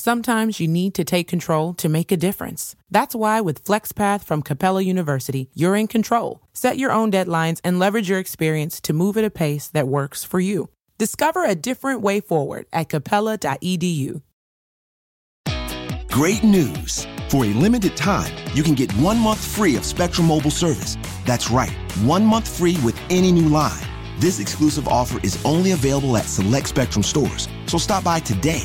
Sometimes you need to take control to make a difference. That's why with FlexPath from Capella University, you're in control. Set your own deadlines and leverage your experience to move at a pace that works for you. Discover a different way forward at capella.edu. Great news! For a limited time, you can get one month free of Spectrum Mobile service. That's right, one month free with any new line. This exclusive offer is only available at select Spectrum stores, so stop by today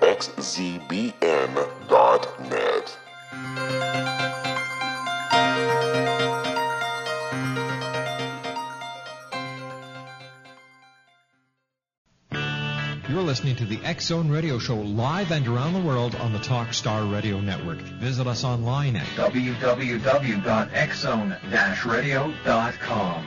xzbn.net. You're listening to the X Zone Radio Show live and around the world on the Talkstar Radio Network. Visit us online at www.xzone-radio.com.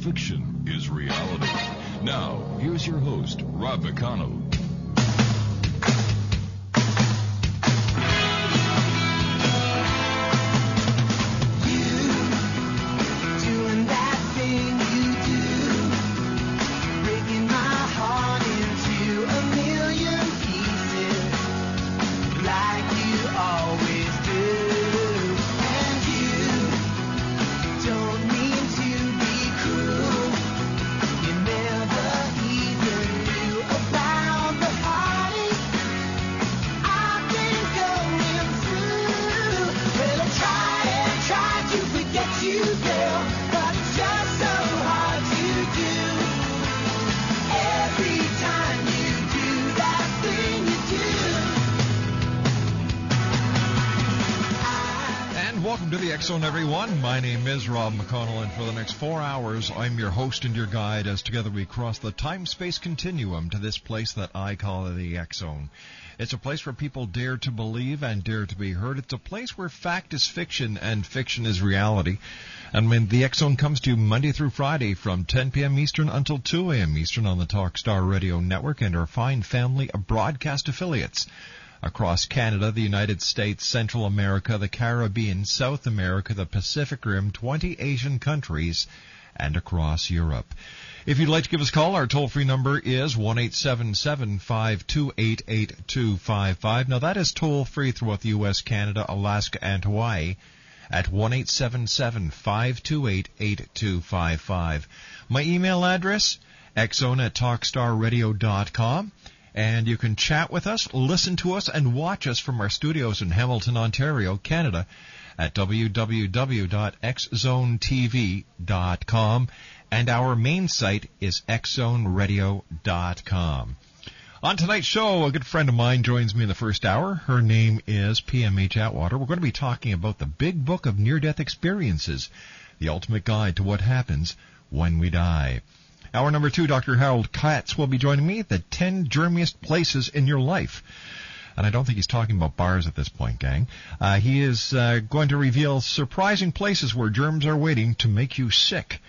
Fiction is reality. Now, here's your host, Rob McConnell. Zone, everyone. My name is Rob McConnell, and for the next four hours, I'm your host and your guide as together we cross the time-space continuum to this place that I call the X Zone. It's a place where people dare to believe and dare to be heard. It's a place where fact is fiction and fiction is reality. And when the X Zone comes to you Monday through Friday from 10 p.m. Eastern until 2 a.m. Eastern on the Talkstar Radio Network and our fine family of broadcast affiliates across Canada, the United States, Central America, the Caribbean, South America, the Pacific Rim, 20 Asian countries, and across Europe. If you'd like to give us a call, our toll-free number is 1-877-528-8255. Now that is toll-free throughout the U.S., Canada, Alaska, and Hawaii at 1-877-528-8255. My email address, xzone at talkstarradio.com. And you can chat with us, listen to us, and watch us from our studios in Hamilton, Ontario, Canada at www.xzonetv.com. And our main site is xzoneradio.com. On tonight's show, a good friend of mine joins me in the first hour. Her name is PMH Atwater. We're going to be talking about the big book of near-death experiences, the ultimate guide to what happens when we die. Hour number two, Dr. Harold Katz will be joining me. The 10 germiest places in your life. And I don't think he's talking about bars at this point, gang. Uh, he is uh, going to reveal surprising places where germs are waiting to make you sick.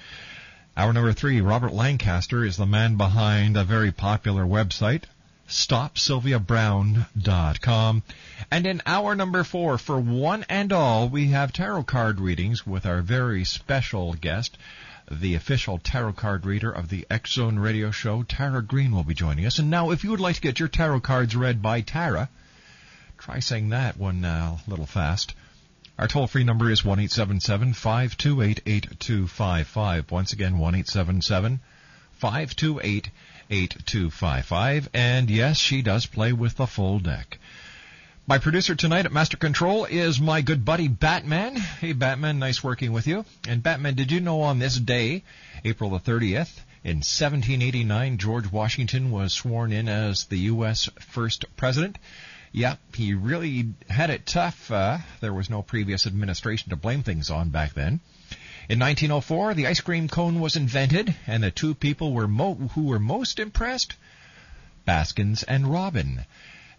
Hour number three, Robert Lancaster is the man behind a very popular website, StopSylviaBrowne.com. And in hour number four, for one and all, we have tarot card readings with our very special guest, the official tarot card reader of the X Zone Radio Show, Tara Green, will be joining us. And now, if you would like to get your tarot cards read by Tara, try saying that one uh, little fast. Our toll free number is 1 528 8255. Once again, 1 528 8255. And yes, she does play with the full deck. My producer tonight at Master Control is my good buddy Batman. Hey Batman, nice working with you. And Batman, did you know on this day, April the 30th, in 1789, George Washington was sworn in as the U.S. first president? Yep, he really had it tough. Uh, there was no previous administration to blame things on back then. In 1904, the ice cream cone was invented, and the two people were mo- who were most impressed, Baskins and Robin.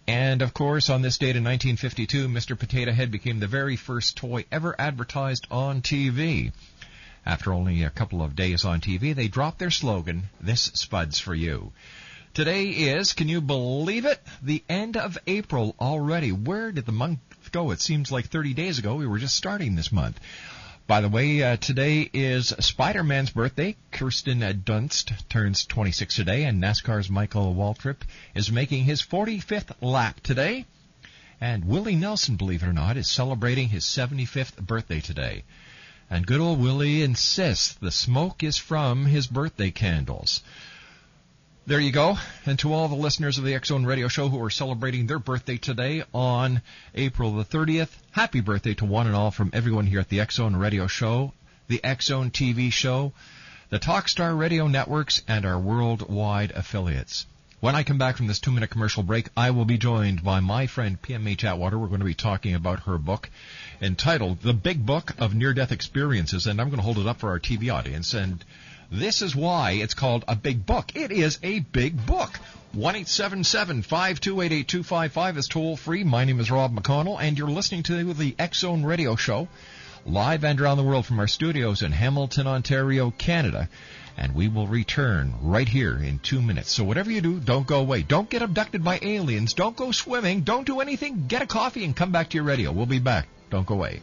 And of course, on this date in 1952, Mr. Potato Head became the very first toy ever advertised on TV. After only a couple of days on TV, they dropped their slogan, This Spud's for You. Today is, can you believe it, the end of April already. Where did the month go? It seems like 30 days ago. We were just starting this month. By the way, uh, today is Spider-Man's birthday. Kirsten Dunst turns 26 today, and NASCAR's Michael Waltrip is making his 45th lap today. And Willie Nelson, believe it or not, is celebrating his 75th birthday today. And good old Willie insists the smoke is from his birthday candles. There you go. And to all the listeners of the Zone Radio Show who are celebrating their birthday today on April the 30th, happy birthday to one and all from everyone here at the Zone Radio Show, the Zone TV show, the Talkstar Radio networks, and our worldwide affiliates. When I come back from this two minute commercial break, I will be joined by my friend PMH Atwater. We're going to be talking about her book entitled The Big Book of Near Death Experiences, and I'm going to hold it up for our TV audience. And this is why it's called a big book. It is a big book. 1 528 is toll free. My name is Rob McConnell, and you're listening to the Zone Radio Show, live and around the world from our studios in Hamilton, Ontario, Canada. And we will return right here in two minutes. So whatever you do, don't go away. Don't get abducted by aliens. Don't go swimming. Don't do anything. Get a coffee and come back to your radio. We'll be back. Don't go away.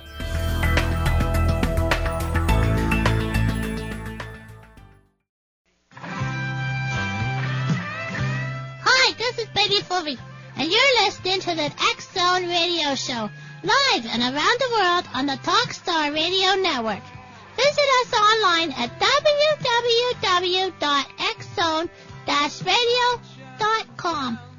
Show, live and around the world on the Talkstar Radio Network. Visit us online at www.xzone-radio.com.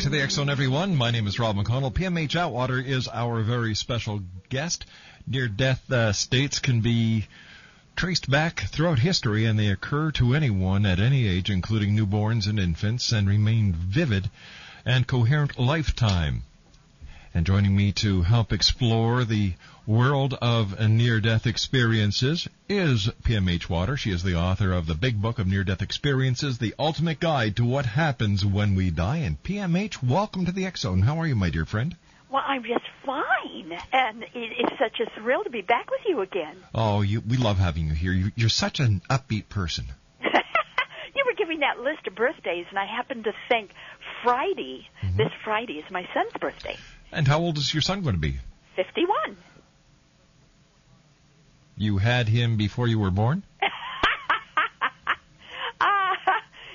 back to the Zone, everyone. My name is Rob McConnell. PMH Atwater is our very special guest. Near death uh, states can be traced back throughout history and they occur to anyone at any age, including newborns and infants, and remain vivid and coherent lifetime. And joining me to help explore the world of near-death experiences is PMH Atwater. She is the author of the Big Book of Near-Death Experiences, the ultimate guide to what happens when we die. And PMH, welcome to the X Zone. How are you, my dear friend? Well, I'm just fine, and it's such a thrill to be back with you again. Oh, you, we love having you here. You, you're such an upbeat person. You were giving that list of birthdays, and I happened to think Friday, mm-hmm. this Friday, is my son's birthday. And how old is your son going to be? 51. You had him before you were born? Ah,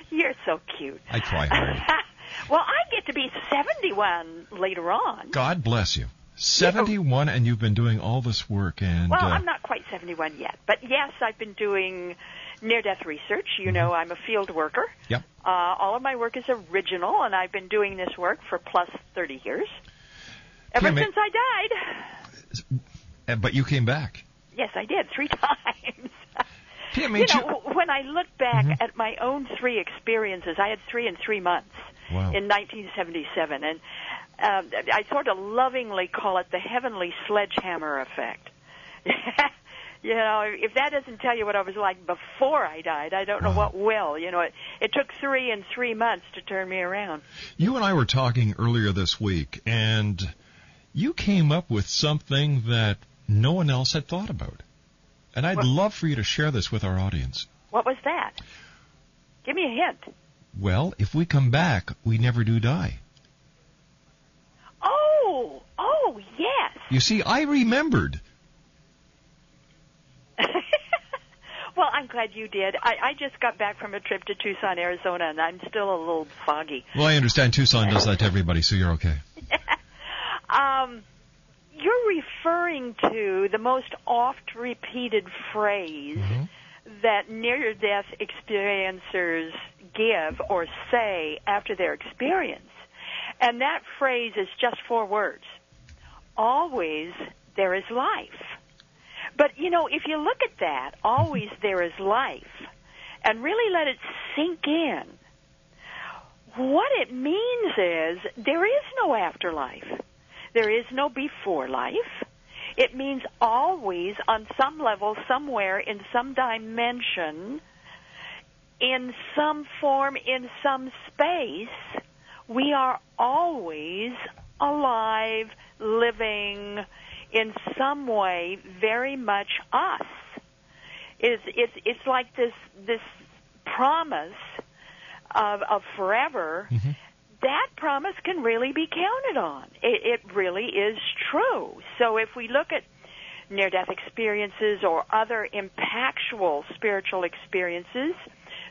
you're so cute. I try hard. well, I get to be 71 later on. God bless you. 71 and you've been doing all this work and Well, uh, I'm not quite 71 yet, but yes, I've been doing near-death research. You know, I'm a field worker. Mm-hmm. Yep. Uh, all of my work is original, and I've been doing this work for plus 30 years. Ever Kim, since I died. uh, but you came back. Yes, I did three times. PMH, you know, when I look back at my own three experiences, I had three in three months Wow. in 1977, and um, I sort of lovingly call it the heavenly sledgehammer effect. you know, if that doesn't tell you what I was like before I died, I don't know Wow. what will. You know, it, it took three and three months to turn me around. You and I were talking earlier this week, and you came up with something that no one else had thought about. And I'd What? love for you to share this with our audience. What was that? Give me a hint. Well, if we come back, we never do die. Oh, oh, yes. You see, I remembered. well, I'm glad you did. I, I just got back from a trip to Tucson, Arizona, and I'm still a little foggy. Well, I understand Tucson does that to everybody, so you're okay. Um, you're referring to the most oft repeated phrase that near death experiencers give or say after their experience. And that phrase is just four words. Always there is life. But you know, if you look at that, always there is life, and really let it sink in, what it means is there is no afterlife. There is no before life. It means always, on some level, somewhere, in some dimension, in some form, in some space, we are always alive, living, in some way, very much us. It's, it's, it's like this, this promise of, of forever mm-hmm. That promise can really be counted on. It, it really is true. So if we look at near death experiences or other impactful spiritual experiences,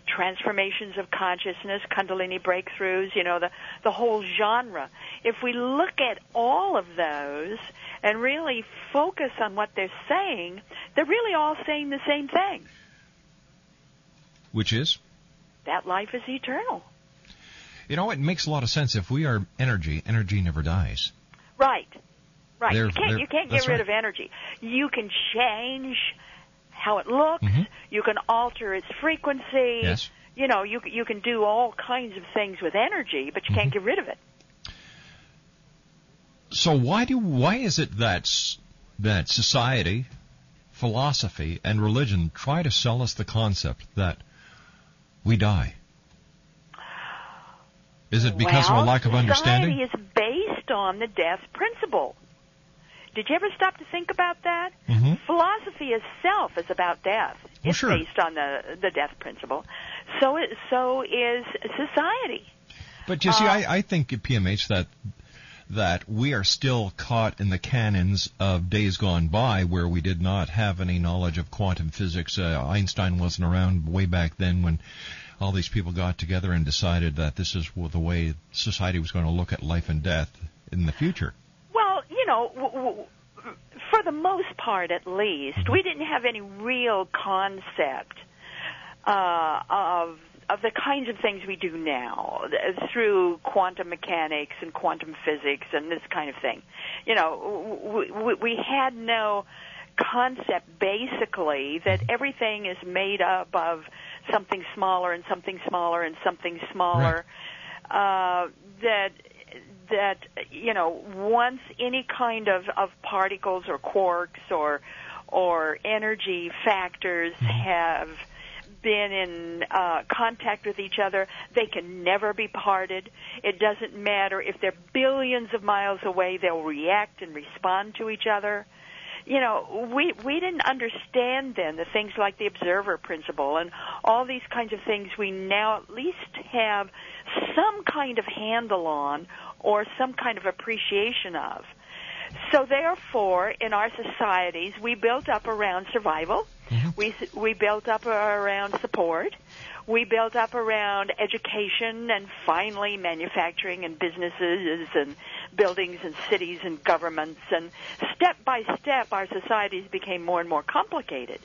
transformations of consciousness, Kundalini breakthroughs, you know, the, the whole genre, if we look at all of those and really focus on what they're saying, they're really all saying the same thing. Which is? that life is eternal. You know, it makes a lot of sense. If we are energy, energy never dies. Right. Right. They're- you can't you can't get rid right. of energy. You can change how it looks. Mhm. You can alter its frequency. Yes. You know, you you can do all kinds of things with energy, but you can't Mm-hmm. get rid of it. So why do why is it that that society, philosophy, and religion try to sell us the concept that we die? Is it because well, of a lack of understanding? Society is based on the death principle. Did you ever stop to think about that? Mhm. Philosophy itself is about death. Well, it's sure. based on the the death principle. So it, so is society. But you see, Uh, I, I think at PMH that that we are still caught in the canons of days gone by where we did not have any knowledge of quantum physics. Uh, Einstein wasn't around way back then when all these people got together and decided that this is the way society was going to look at life and death in the future. Well, you know, w- w- for the most part, at least, we didn't have any real concept uh, of of the kinds of things we do now th- through quantum mechanics and quantum physics and this kind of thing. You know, w- w- we had no concept basically that everything is made up of something smaller and something smaller and something smaller. Uh, that that you know once any kind of of particles or quarks or or energy factors have been in uh, contact with each other, they can never be parted. It doesn't matter if they're billions of miles away; they'll react and respond to each other. You know, we we didn't understand then the things like the observer principle and all these kinds of things. We now at least have some kind of handle on or some kind of appreciation of. So therefore, in our societies, we built up around survival. We we built up around support. We built up around education and finally manufacturing and businesses and buildings and cities and governments and step by step our societies became more and more complicated.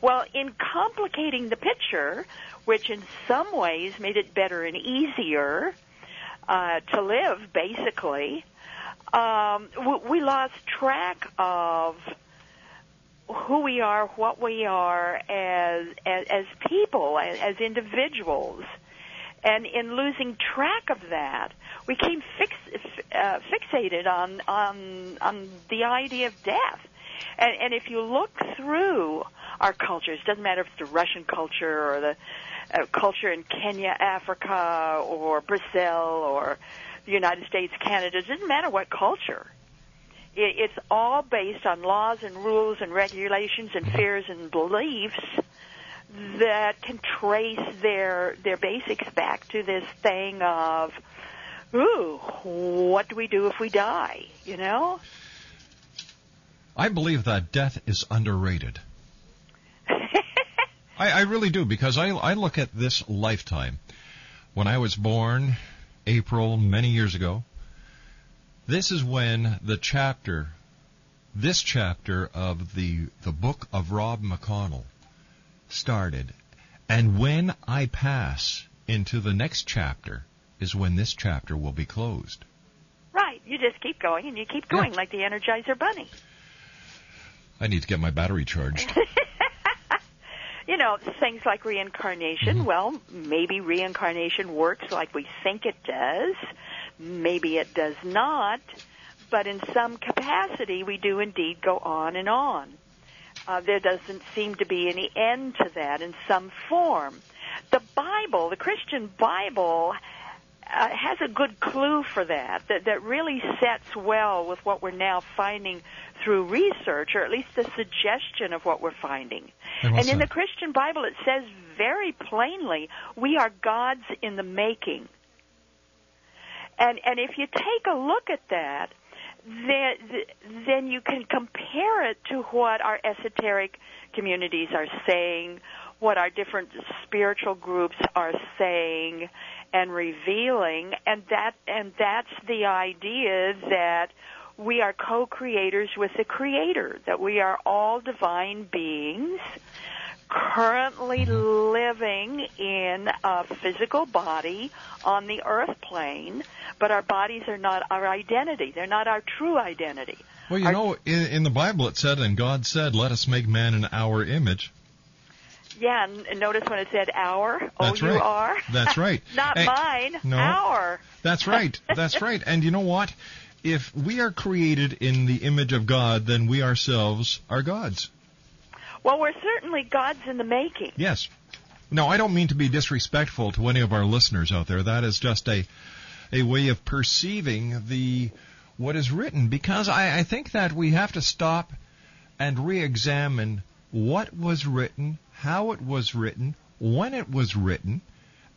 Well, in complicating the picture, which in some ways made it better and easier uh, to live, basically, um, w- we lost track of who we are, what we are as as, as people, as, as individuals, and in losing track of that, we came fix, uh, fixated on on on the idea of death. And, and if you look through our cultures, doesn't matter if it's the Russian culture or the uh, culture in Kenya, Africa, or Brazil, or the United States, Canada, it doesn't matter what culture. It, it's all based on laws and rules and regulations and fears and beliefs that can trace their their basics back to this thing of, ooh, what do we do if we die? You know? I believe that death is underrated. I, I really do because I, I look at this lifetime. When I was born, April many years ago, this is when the chapter, this chapter of the the book of Rob McConnell started, and when I pass into the next chapter is when this chapter will be closed. Right. You just keep going and you keep going like the Energizer Bunny. I need to get my battery charged. you know, things like reincarnation. Well, maybe reincarnation works like we think it does. Maybe it does not. But in some capacity, we do indeed go on and on. Uh, there doesn't seem to be any end to that in some form. The Bible, the Christian Bible, uh, has a good clue for that, that, that really sets well with what we're now finding through research, or at least the suggestion of what we're finding. And and in that? the Christian Bible, it says very plainly, we are gods in the making. And and if you take a look at that, then then you can compare it to what our esoteric communities are saying, what our different spiritual groups are saying and revealing, and that and that's the idea that we are co-creators with the creator, that we are all divine beings currently mm-hmm. living in a physical body on the earth plane, but our bodies are not our identity. They're not our true identity. Well, you Our- know, in, in the Bible it said, and God said, "Let us make man in our image." Yeah, and notice when it said our, That's you right. are. That's right. not Hey, mine, no. our. That's right. That's right. And you know what? If we are created in the image of God, then we ourselves are gods. Well, we're certainly gods in the making. Yes. No, I don't mean to be disrespectful to any of our listeners out there. That is just a a way of perceiving the what is written because I, I think that we have to stop and re-examine what was written, how it was written, when it was written,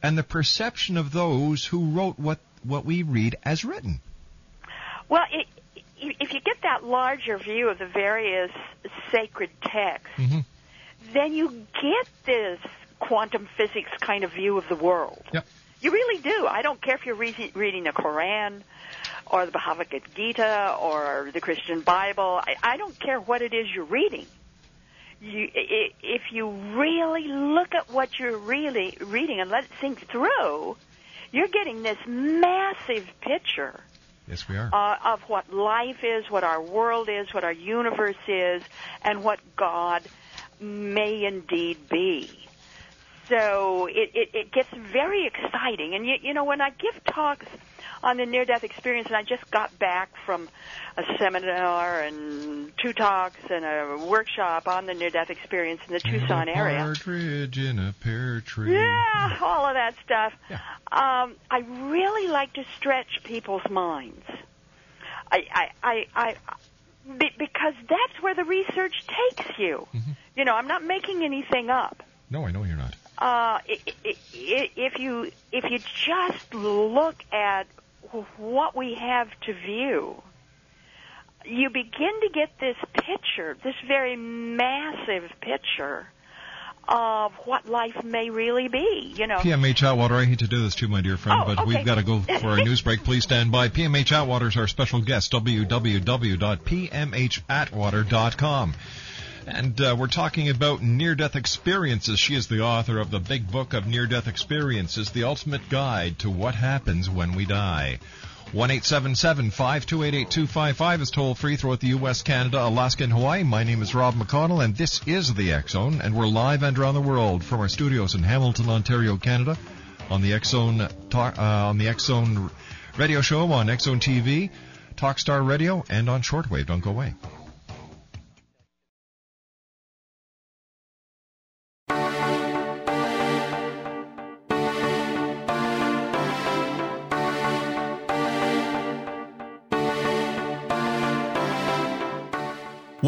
and the perception of those who wrote what what we read as written. Well, it, if you get that larger view of the various sacred texts, Mm-hmm. then you get this quantum physics kind of view of the world. Yep. You really do. I don't care if you're re- reading the Koran or the Bhagavad Gita or the Christian Bible. I, I don't care what it is you're reading. You, if you really look at what you're really reading and let it sink through, you're getting this massive picture Yes, we are. uh, of what life is, what our world is, what our universe is, and what God may indeed be. So it, it, it gets very exciting. And you, you know, when I give talks on the near-death experience, and I just got back from a seminar and two talks and a workshop on the near-death experience in the Tucson a area. Partridge in a pear tree. Yeah, all of that stuff. Um, I really like to stretch people's minds. I, I, I, I because that's where the research takes you. You know, I'm not making anything up. No, I know you're not. Uh, if you if you just look at what we have to view, you begin to get this picture, this very massive picture of what life may really be. You know, PMH Atwater, I hate to do this to you, my dear friend, Oh, but okay. we've got to go for our news break. Please stand by. PMH Atwater is our special guest, www.pmhatwater.com. And uh, we're talking about near-death experiences. She is the author of the Big Book of Near-Death Experiences, the ultimate guide to what happens when we die. One eight seven seven five two eight eight two five five is toll free throughout the U.S., Canada, Alaska, and Hawaii. My name is Rob McConnell, and this is the Zone, and we're live and around the world from our studios in Hamilton, Ontario, Canada, on the talk, uh, on the Zone radio show on Zone TV, Talkstar Radio, and on shortwave. Don't go away.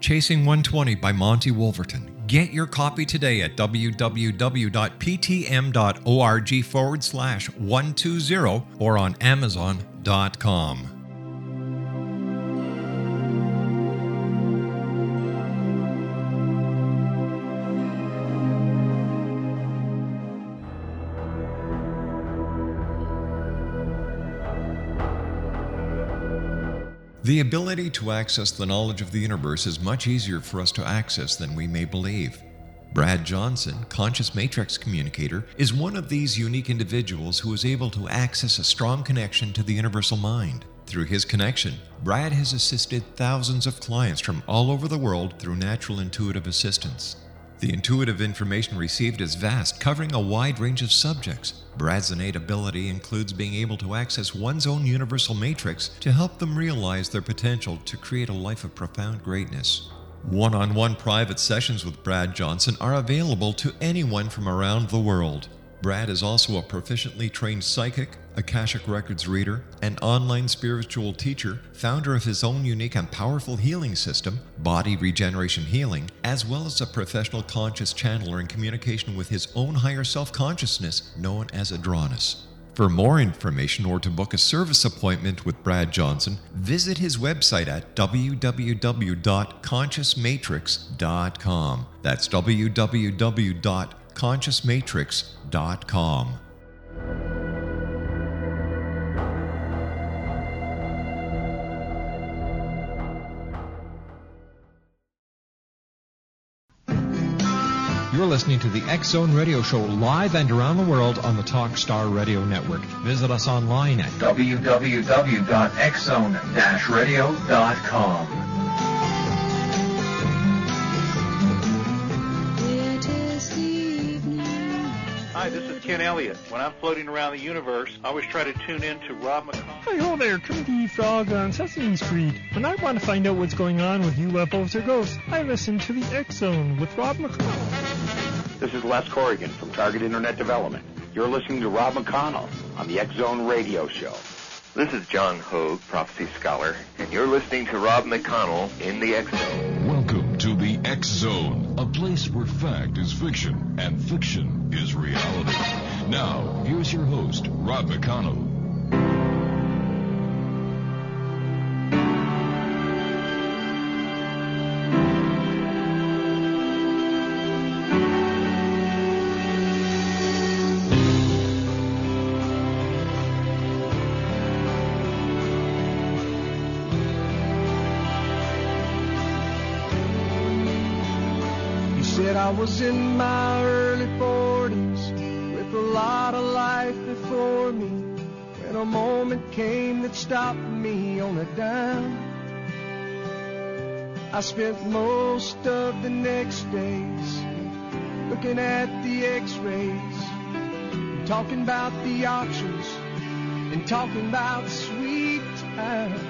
Chasing 120 by Monty Wolverton. Get your copy today at www.ptm.org forward slash 120 or on amazon.com. The ability to access the knowledge of the universe is much easier for us to access than we may believe. Brad Johnson, Conscious Matrix communicator, is one of these unique individuals who is able to access a strong connection to the universal mind. Through his connection, Brad has assisted thousands of clients from all over the world through natural intuitive assistance. The intuitive information received is vast, covering a wide range of subjects. Brad's innate ability includes being able to access one's own universal matrix to help them realize their potential to create a life of profound greatness. One on one private sessions with Brad Johnson are available to anyone from around the world. Brad is also a proficiently trained psychic, Akashic Records reader, an online spiritual teacher, founder of his own unique and powerful healing system, Body Regeneration Healing, as well as a professional conscious channeler in communication with his own higher self consciousness known as Adronis. For more information or to book a service appointment with Brad Johnson, visit his website at www.consciousmatrix.com. That's www.consciousmatrix.com. You're listening to the X Zone Radio Show live and around the world on the Talkstar Radio Network. Visit us online at www.xzone-radio.com. Elliott. When I'm floating around the universe, I always try to tune in to Rob McConnell. Hi ho there, Cookie Frog on Sesame Street. When I want to find out what's going on with UFOs or ghosts, I listen to the X Zone with Rob McConnell. This is Les Corrigan from Target Internet Development. You're listening to Rob McConnell on the X Zone Radio Show. This is John Hogue, prophecy scholar, and you're listening to Rob McConnell in the X Zone. Welcome to the X Zone, a place where fact is fiction and fiction is reality. Now, here's your host, Rob McConnell. I was in my lot of life before me when a moment came that stopped me on a dime. I spent most of the next days looking at the x-rays talking about the options and talking about sweet time.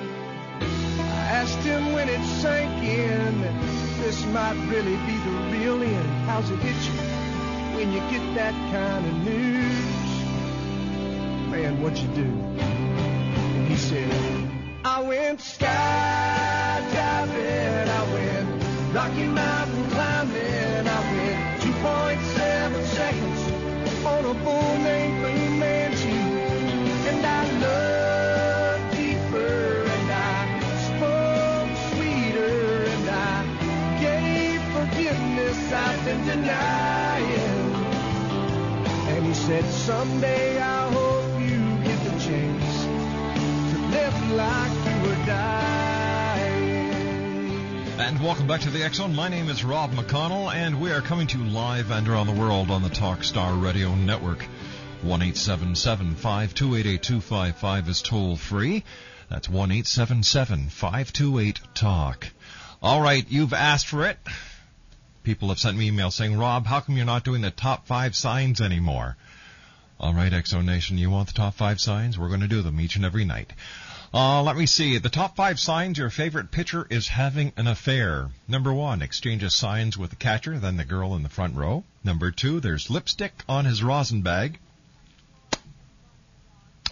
I asked him when it sank in that this might really be the real end. How's it hit you when you get that kind of news? Man, what'd you do? And he said, I went skydiving, I went Rocky Mountain said, someday I hope you get the chance to live like you were dying. And welcome back to the X Zone. My name is Rob McConnell, and we are coming to you live and around the world on the Talkstar Radio Network. 1 528 is toll free. That's 1 528 Talk. All right, you've asked for it. People have sent me emails saying, Rob, how come you're not doing the top five signs anymore? All right, Exo Nation, you want the top five signs? We're going to do them each and every night. Uh, let me see. The top five signs your favorite pitcher is having an affair. Number one, exchanges signs with the catcher, then the girl in the front row. Number two, there's lipstick on his rosin bag.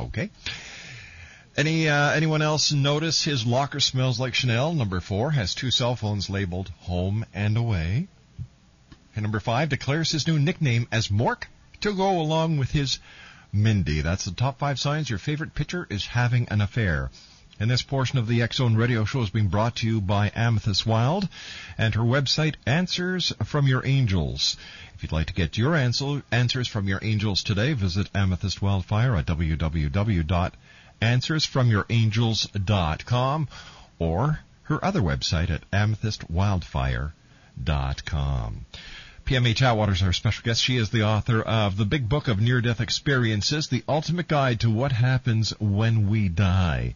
Okay. Any uh, anyone else notice his locker smells like Chanel? Number four has two cell phones labeled home and away. And number five declares his new nickname as Mork to go along with his Mindy. That's the top five signs your favorite pitcher is having an affair. And this portion of the Zone Radio Show is being brought to you by Amethyst Wild and her website Answers from Your Angels. If you'd like to get your answer, answers from your angels today, visit Amethyst Wildfire at www.answersfromyourangels.com or her other website at amethystwildfire.com. PMH Atwater is our special guest. She is the author of the big book of near death experiences, The Ultimate Guide to What Happens When We Die.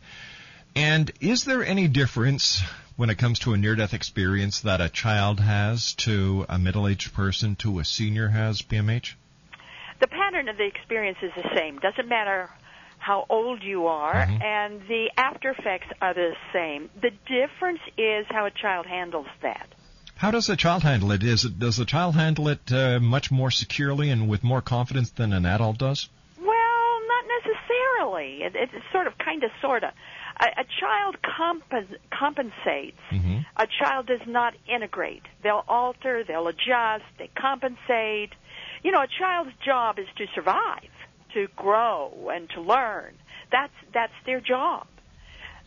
And is there any difference when it comes to a near death experience that a child has to a middle aged person to a senior has, PMH? The pattern of the experience is the same. Doesn't matter how old you are, Mm-hmm. and the after effects are the same. The difference is how a child handles that. How does a child handle it? Is it does the child handle it uh, much more securely and with more confidence than an adult does? Well, not necessarily. It, it's sort of, kind of, sort of. A, a child compen- compensates. A child does not integrate. They'll alter, they'll adjust, they compensate. You know, a child's job is to survive, to grow, and to learn. That's that's their job.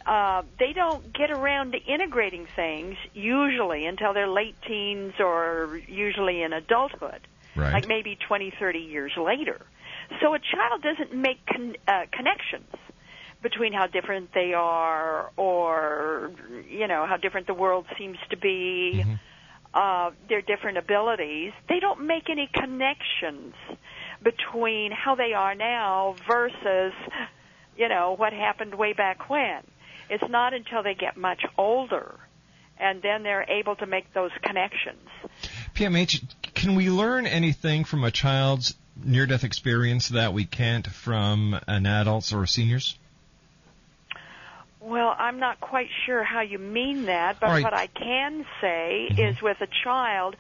Uh, they don't get around to integrating things usually until their late teens or usually in adulthood, Right. like maybe 20, 30 years later. So a child doesn't make con- uh, connections between how different they are or, you know, how different the world seems to be, uh, their different abilities. They don't make any connections between how they are now versus, you know, what happened way back when. It's not until they get much older and then they're able to make those connections. PMH, can we learn anything from a child's near death experience that we can't from an adult's or a senior's? Well, I'm not quite sure how you mean that, but right. what I can say is with a child,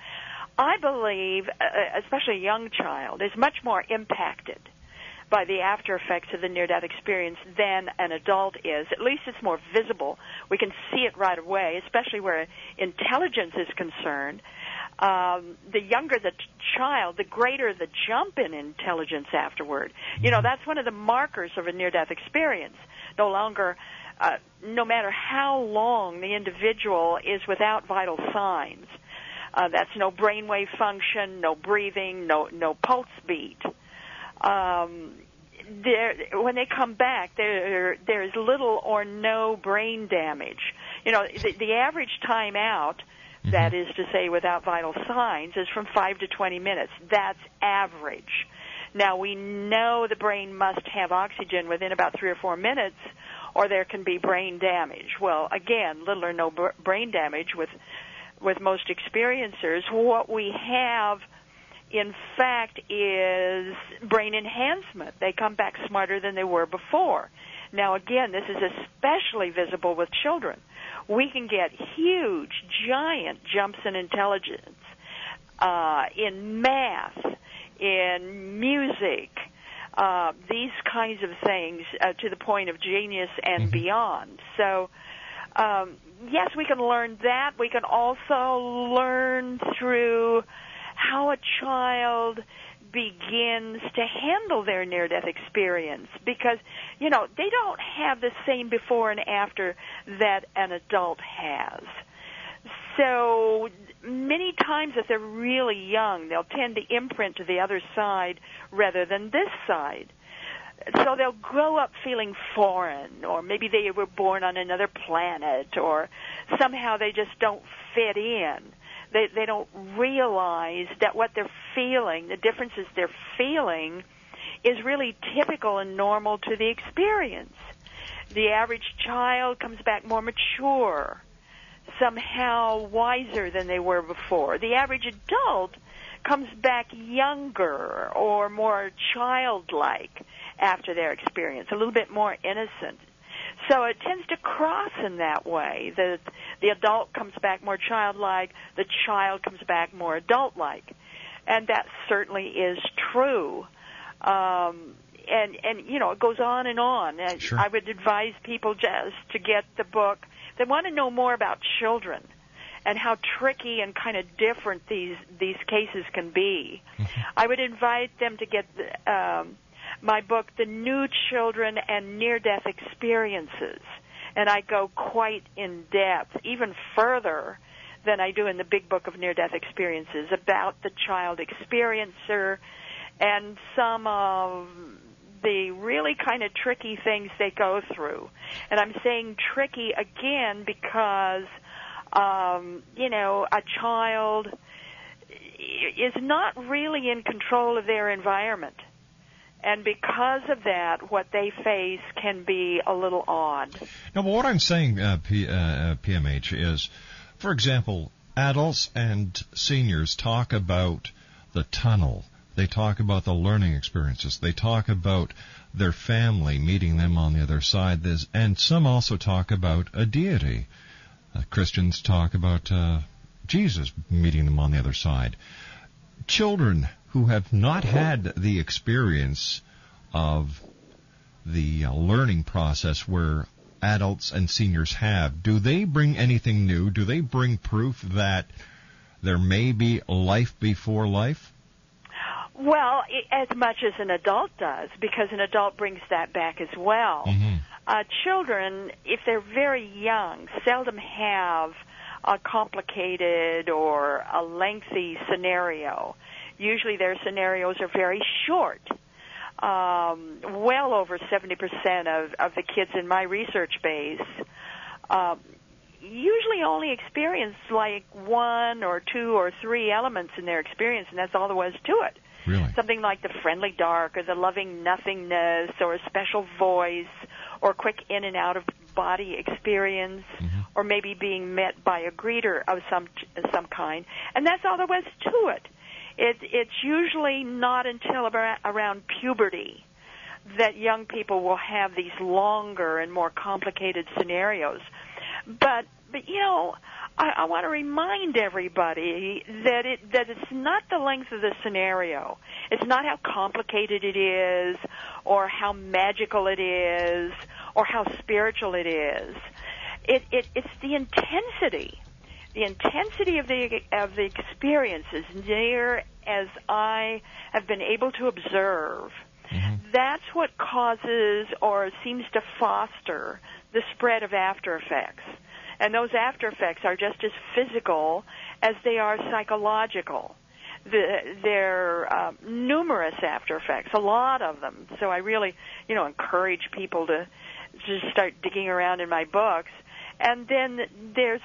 I believe, uh, especially a young child, is much more impacted by the after effects of the near death experience than an adult is. At least it's more visible. We can see it right away, especially where intelligence is concerned. Um, the younger the child, the greater the jump in intelligence afterward. You know, that's one of the markers of a near death experience. No longer, uh, no matter how long the individual is without vital signs. Uh, that's no brainwave function, no breathing, no no pulse beat. Um, there, when they come back, there there's little or no brain damage. You know, the, the average time out, that is to say, without vital signs, is from five to twenty minutes. That's average. Now we know the brain must have oxygen within about three or four minutes, or there can be brain damage. Well, again, little or no br- brain damage with with most experiencers. What we have, in fact, is brain enhancement. They come back smarter than they were before. Now, again, this is especially visible with children. We can get huge, giant jumps in intelligence uh, in math, in music, uh, these kinds of things uh, to the point of genius and beyond. So, um, yes, we can learn that. We can also learn through how a child begins to handle their near death experience. Because you know they don't have the same before and after that an adult has. So many times if they're really young they'll tend to imprint to the other side rather than this side. So they'll grow up feeling foreign or maybe they were born on another planet or somehow they just don't fit in they they don't realize that what they're feeling the differences they're feeling is really typical and normal to the experience the average child comes back more mature somehow wiser than they were before the average adult comes back younger or more childlike after their experience, a little bit more innocent. So it tends to cross in that way. The the adult comes back more childlike, the child comes back more adult-like, and that certainly is true. Um, and and you know it goes on and on. And Sure. I would advise people just to get the book. They want to know more about children and how tricky and kind of different these these cases can be. I would invite them to get the, um, my book, The New Children and Near Death Experiences, and I go quite in depth, even further than I do in the big book of near death experiences about the child experiencer and some of the really kind of tricky things they go through. And I'm saying tricky again because um, you know, a child is not really in control of their environment. And because of that, what they face can be a little odd. No, but what I'm saying, uh, P, uh, PMH, is, for example, adults and seniors talk about the tunnel. They talk about the learning experiences. They talk about their family meeting them on the other side. There's, and some also talk about a deity. Uh, Christians talk about uh, Jesus meeting them on the other side. Children who have not had the experience of the uh, learning process where adults and seniors have, do they bring anything new? Do they bring proof that there may be life before life? Well, as much as an adult does, because an adult brings that back as well. Mm-hmm. Uh, children, if they're very young, seldom have a complicated or a lengthy scenario. Usually their scenarios are very short. Um, well over 70% of, of the kids in my research base um, usually only experience like one or two or three elements in their experience, and that's all there was to it. Really? Something like the friendly dark or the loving nothingness or a special voice or quick in and out of body experience Mm-hmm. or maybe being met by a greeter of some some kind. And that's all there was to it. It, it's usually not until about, around puberty that young people will have these longer and more complicated scenarios. But, but you know, I, I want to remind everybody that it that it's not the length of the scenario. It's not how complicated it is, or how magical it is, or how spiritual it is. It, it it's the intensity the intensity of the of the experience is near as I have been able to observe. That's what causes or seems to foster the spread of after effects. And those after effects are just as physical as they are psychological. The, they're uh, numerous after effects, a lot of them. So I really, you know, encourage people to just start digging around in my books and then there's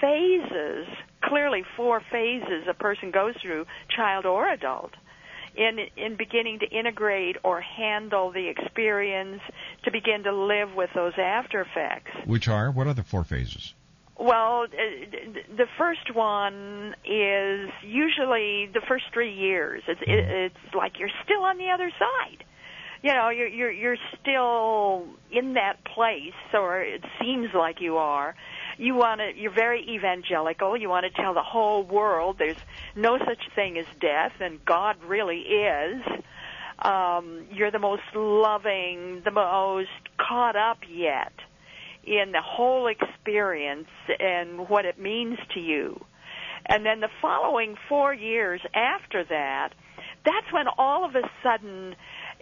phases, clearly four phases a person goes through, child or adult, in in beginning to integrate or handle the experience, to begin to live with those after effects. Which are? What are the four phases? Well, uh, the first one is usually the first three years. It's it, it's like you're still on the other side you know you're you're you're still in that place or it seems like you are. You want to you're very evangelical. You want to tell the whole world there's no such thing as death and god really is. Um you're the most loving the most caught up yet in the whole experience and what it means to you. And then the following 4 years after that that's when all of a sudden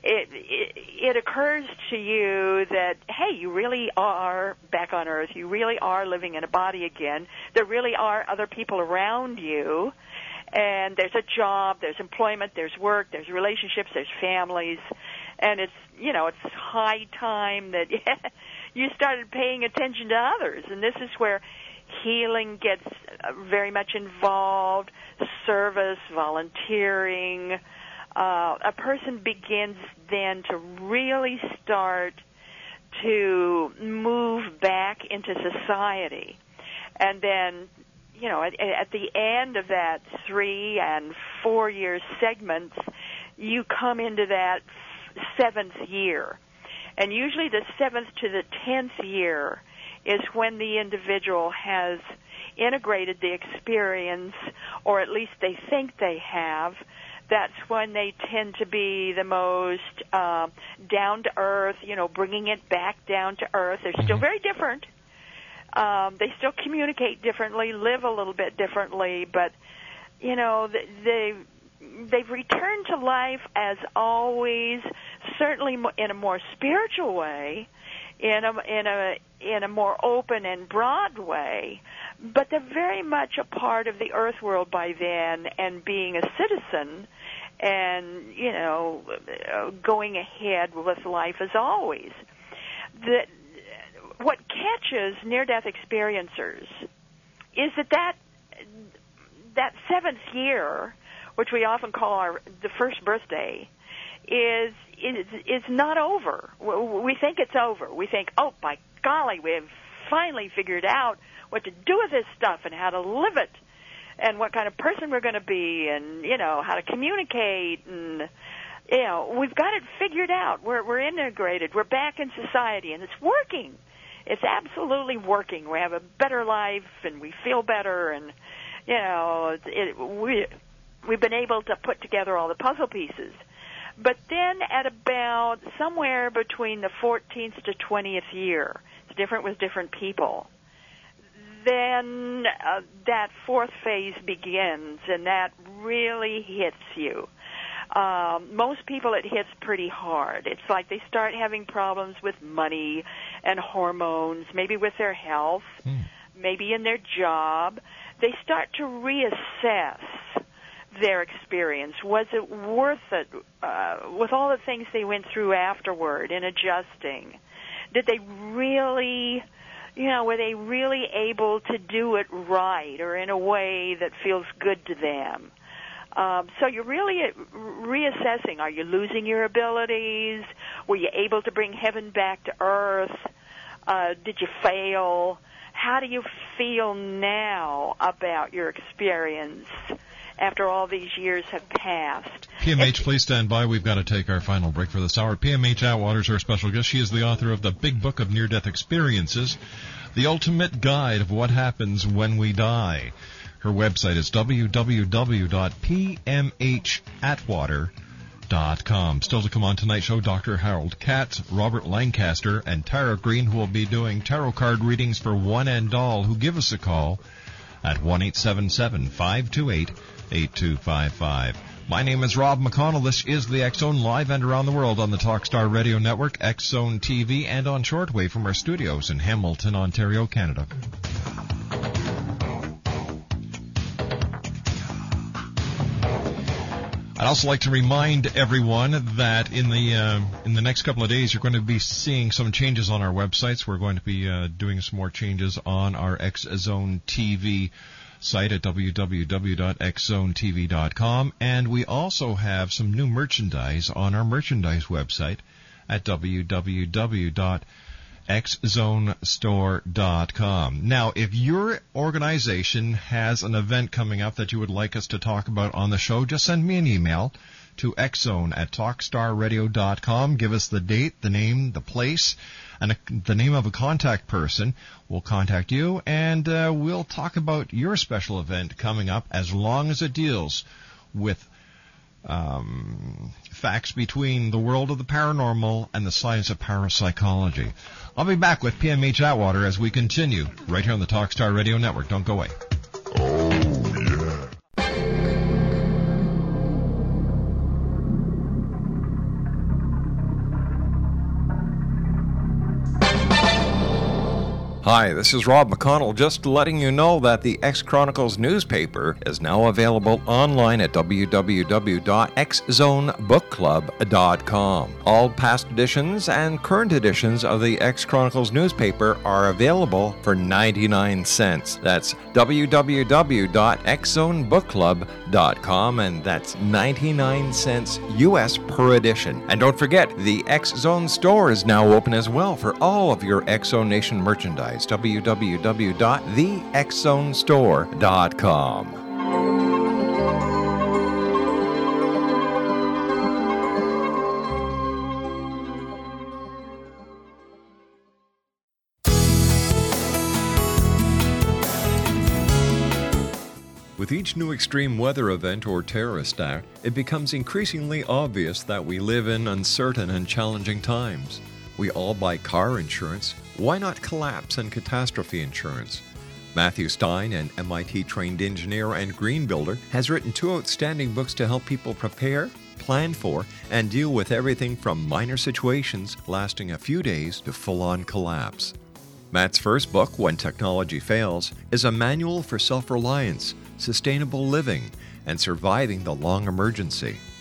it, it it occurs to you that hey, you really are back on Earth. You really are living in a body again. There really are other people around you, and there's a job, there's employment, there's work, there's relationships, there's families, and it's you know it's high time that you started paying attention to others, and this is where healing gets very much involved, service, volunteering uh, a person begins then to really start to move back into society. And then, you know, at, at the end of that three and four year segments, you come into that seventh year. And usually the seventh to the tenth year is when the individual has integrated the experience, or at least they think they have, that's when they tend to be the most uh, down to earth, you know, bringing it back down to earth. They're still very different. Um, they still communicate differently, live a little bit differently, but you know, they they've returned to life as always, certainly in a more spiritual way, in a in a in a more open and broad way, but they're very much a part of the earth world by then and being a citizen and you know going ahead with life as always that what catches near death experiencers is that that that seventh year which we often call our the first birthday, is is is not over. We think it's over. We think, oh, by golly, we've finally figured out what to do with this stuff and how to live it, and what kind of person we're going to be, and you know how to communicate, and you know we've got it figured out. We're we're integrated. We're back in society, and it's working. It's absolutely working. We have a better life, and we feel better, and you know it, it, we we've been able to put together all the puzzle pieces. But then at about somewhere between the 14th to 20th year, it's different with different people. Then uh, that fourth phase begins, and that really hits you. Um, most people it hits pretty hard. It's like they start having problems with money and hormones, maybe with their health, mm. maybe in their job. They start to reassess their experience? Was it worth it uh, with all the things they went through afterward in adjusting? Did they really, you know, were they really able to do it right or in a way that feels good to them? Um, so you're really reassessing. Are you losing your abilities? Were you able to bring heaven back to earth? Uh, did you fail? How do you feel now about your experience? After all these years have passed. PMH, please stand by. We've got to take our final break for this hour. PMH Atwater is our special guest. She is the author of the Big Book of Near Death Experiences, the ultimate guide of what happens when we die. Her website is www.pmhatwater.com. Still to come on tonight's show, Dr. Harold Katz, Robert Lancaster, and Tara Green, who will be doing tarot card readings for one and all, who give us a call at 1 528 8255. My name is Rob McConnell. This is the Zone live and around the world on the Talkstar Radio Network, Zone TV, and on shortwave from our studios in Hamilton, Ontario, Canada. I'd also like to remind everyone that in the uh, in the next couple of days, you're going to be seeing some changes on our websites. We're going to be uh, doing some more changes on our X Zone TV site at www.xzonetv.com. And we also have some new merchandise on our merchandise website at www.xzonestore.com. Now, if your organization has an event coming up that you would like us to talk about on the show, just send me an email to xzone at talkstarradio.com. Give us the date, the name, the place, and the name of a contact person. We'll contact you and uh, we'll talk about your special event coming up as long as it deals with um, facts between the world of the paranormal and the science of parapsychology. I'll be back with PMH Atwater as we continue right here on the Talkstar Radio Network. Don't go away. Hi, this is Rob McConnell, just letting you know that the X Chronicles newspaper is now available online at www.xzonebookclub.com. All past editions and current editions of the X Chronicles newspaper are available for 99 cents. That's www.xzonebookclub.com, and that's 99 cents US per edition. And don't forget, the X Zone store is now open as well for all of your X Zone Nation merchandise www.thexzonestore.com. With each new extreme weather event or terrorist act, it becomes increasingly obvious that we live in uncertain and challenging times. We all buy car insurance. Why not collapse and catastrophe insurance? Matthew Stein, an MIT trained engineer and green builder, has written two outstanding books to help people prepare, plan for, and deal with everything from minor situations lasting a few days to full on collapse. Matt's first book, When Technology Fails, is a manual for self reliance, sustainable living, and surviving the long emergency.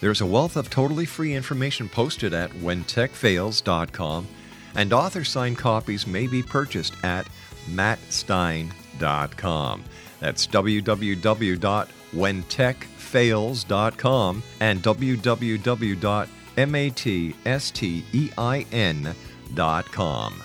There's a wealth of totally free information posted at whentechfails.com, and author signed copies may be purchased at mattstein.com. That's www.whentechfails.com and www.mattstein.com.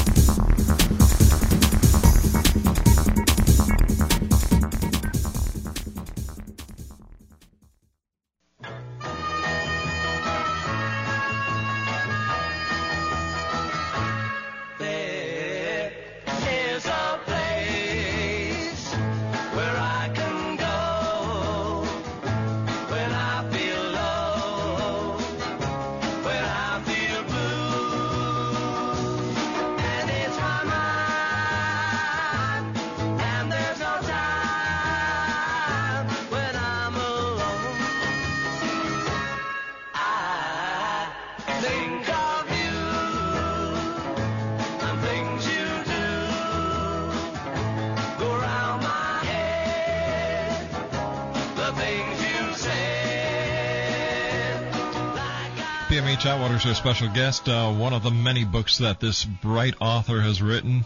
PMH Atwater's our special guest. Uh, one of the many books that this bright author has written.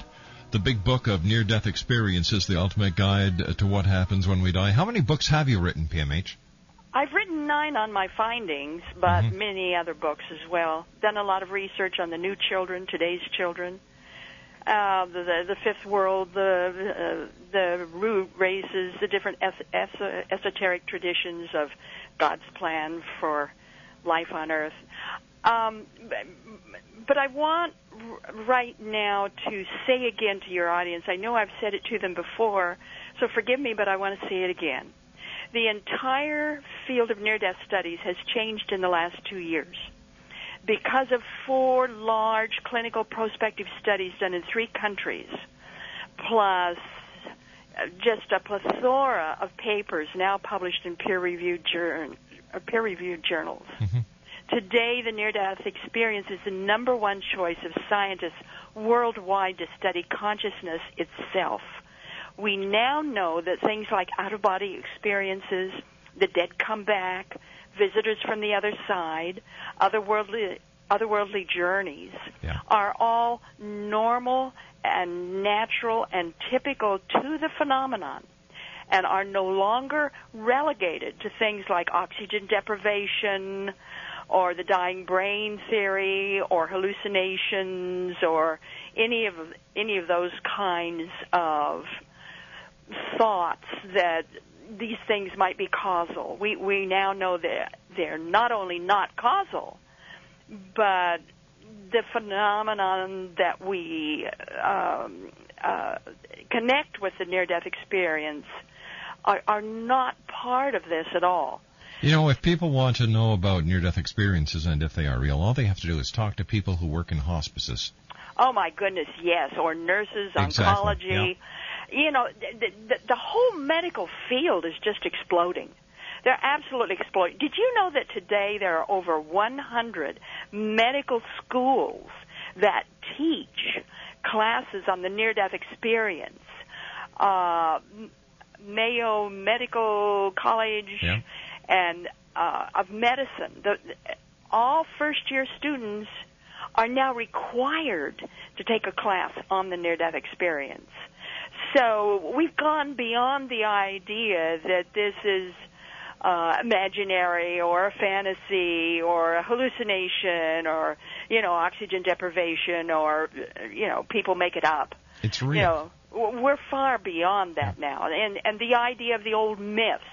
The big book of near death experiences, the ultimate guide to what happens when we die. How many books have you written, PMH? I've written nine on my findings, but many other books as well. Done a lot of research on the new children, today's children, uh, the, the the fifth world, the uh, the root races, the different es- es- esoteric traditions of God's plan for life on Earth. Um, but- I want right now to say again to your audience. I know I've said it to them before, so forgive me, but I want to say it again. The entire field of near death studies has changed in the last two years because of four large clinical prospective studies done in three countries, plus uh, just a plethora of papers now published in peer-reviewed jour- uh, peer-reviewed journals. Today, the near-death experience is the number one choice of scientists worldwide to study consciousness itself. We now know that things like out-of-body experiences, the dead come back, visitors from the other side, otherworldly otherworldly journeys are all normal and natural and typical to the phenomenon and are no longer relegated to things like oxygen deprivation or the dying brain theory or hallucinations or any of any of those kinds of thoughts that these things might be causal. We we now know that they're not only not causal, but the phenomenon that we um, uh, connect with the near-death experience are, are not part of this at all. You know, if people want to know about near death experiences and if they are real, all they have to do is talk to people who work in hospices. Oh my goodness, yes, or nurses, Exactly, oncology. You know, the, the, the whole medical field is just exploding. They're absolutely exploding. Did you know that today there are over 100 medical schools that teach classes on the near-death experience? Uh, Mayo Medical College and uh, of medicine. The, all first-year students are now required to take a class on the near-death experience. So we've gone beyond the idea that this is uh, imaginary or a fantasy or a hallucination or you know oxygen deprivation or you know people make it up. It's real. You know, we're far beyond that now, and and the idea of the old myths.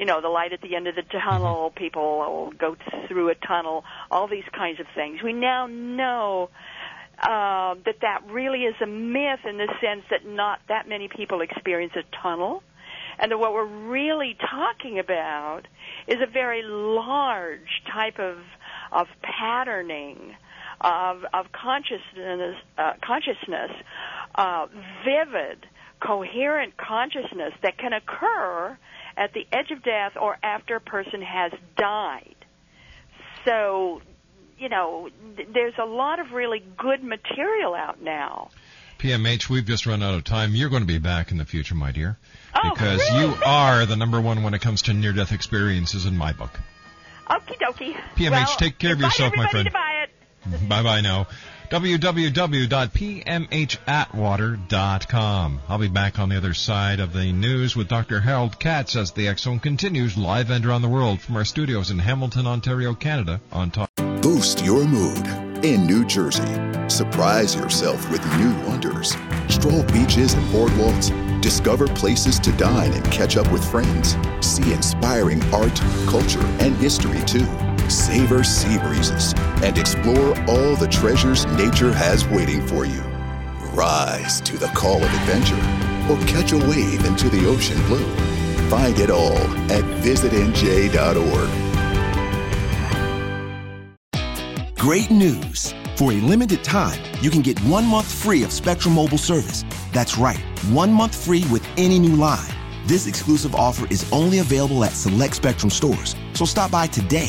You know, the light at the end of the tunnel, people will go through a tunnel, all these kinds of things. We now know uh, that that really is a myth in the sense that not that many people experience a tunnel, and that what we're really talking about is a very large type of of patterning of of consciousness uh, consciousness, uh, vivid, coherent consciousness that can occur at the edge of death or after a person has died. So you know, th- there's a lot of really good material out now. PMH, we've just run out of time. You're going to be back in the future, my dear. Oh, because really? you are the number one when it comes to near death experiences in my book. Okie dokie. PMH, well, take care of yourself, my friend. Bye bye now. www.pmhatwater.com. I'll be back on the other side of the news with Dr. Harold Katz as the X Zone continues live and around the world from our studios in Hamilton, Ontario, Canada on top. Boost your mood in New Jersey. Surprise yourself with new wonders. Stroll beaches and boardwalks. Discover places to dine and catch up with friends. See inspiring art, culture, and history too. Savor sea breezes and explore all the treasures nature has waiting for you. Rise to the call of adventure or catch a wave into the ocean blue. Find it all at visitnj.org. Great news! For a limited time, you can get one month free of Spectrum Mobile service. That's right, one month free with any new line. This exclusive offer is only available at select Spectrum stores, so stop by today.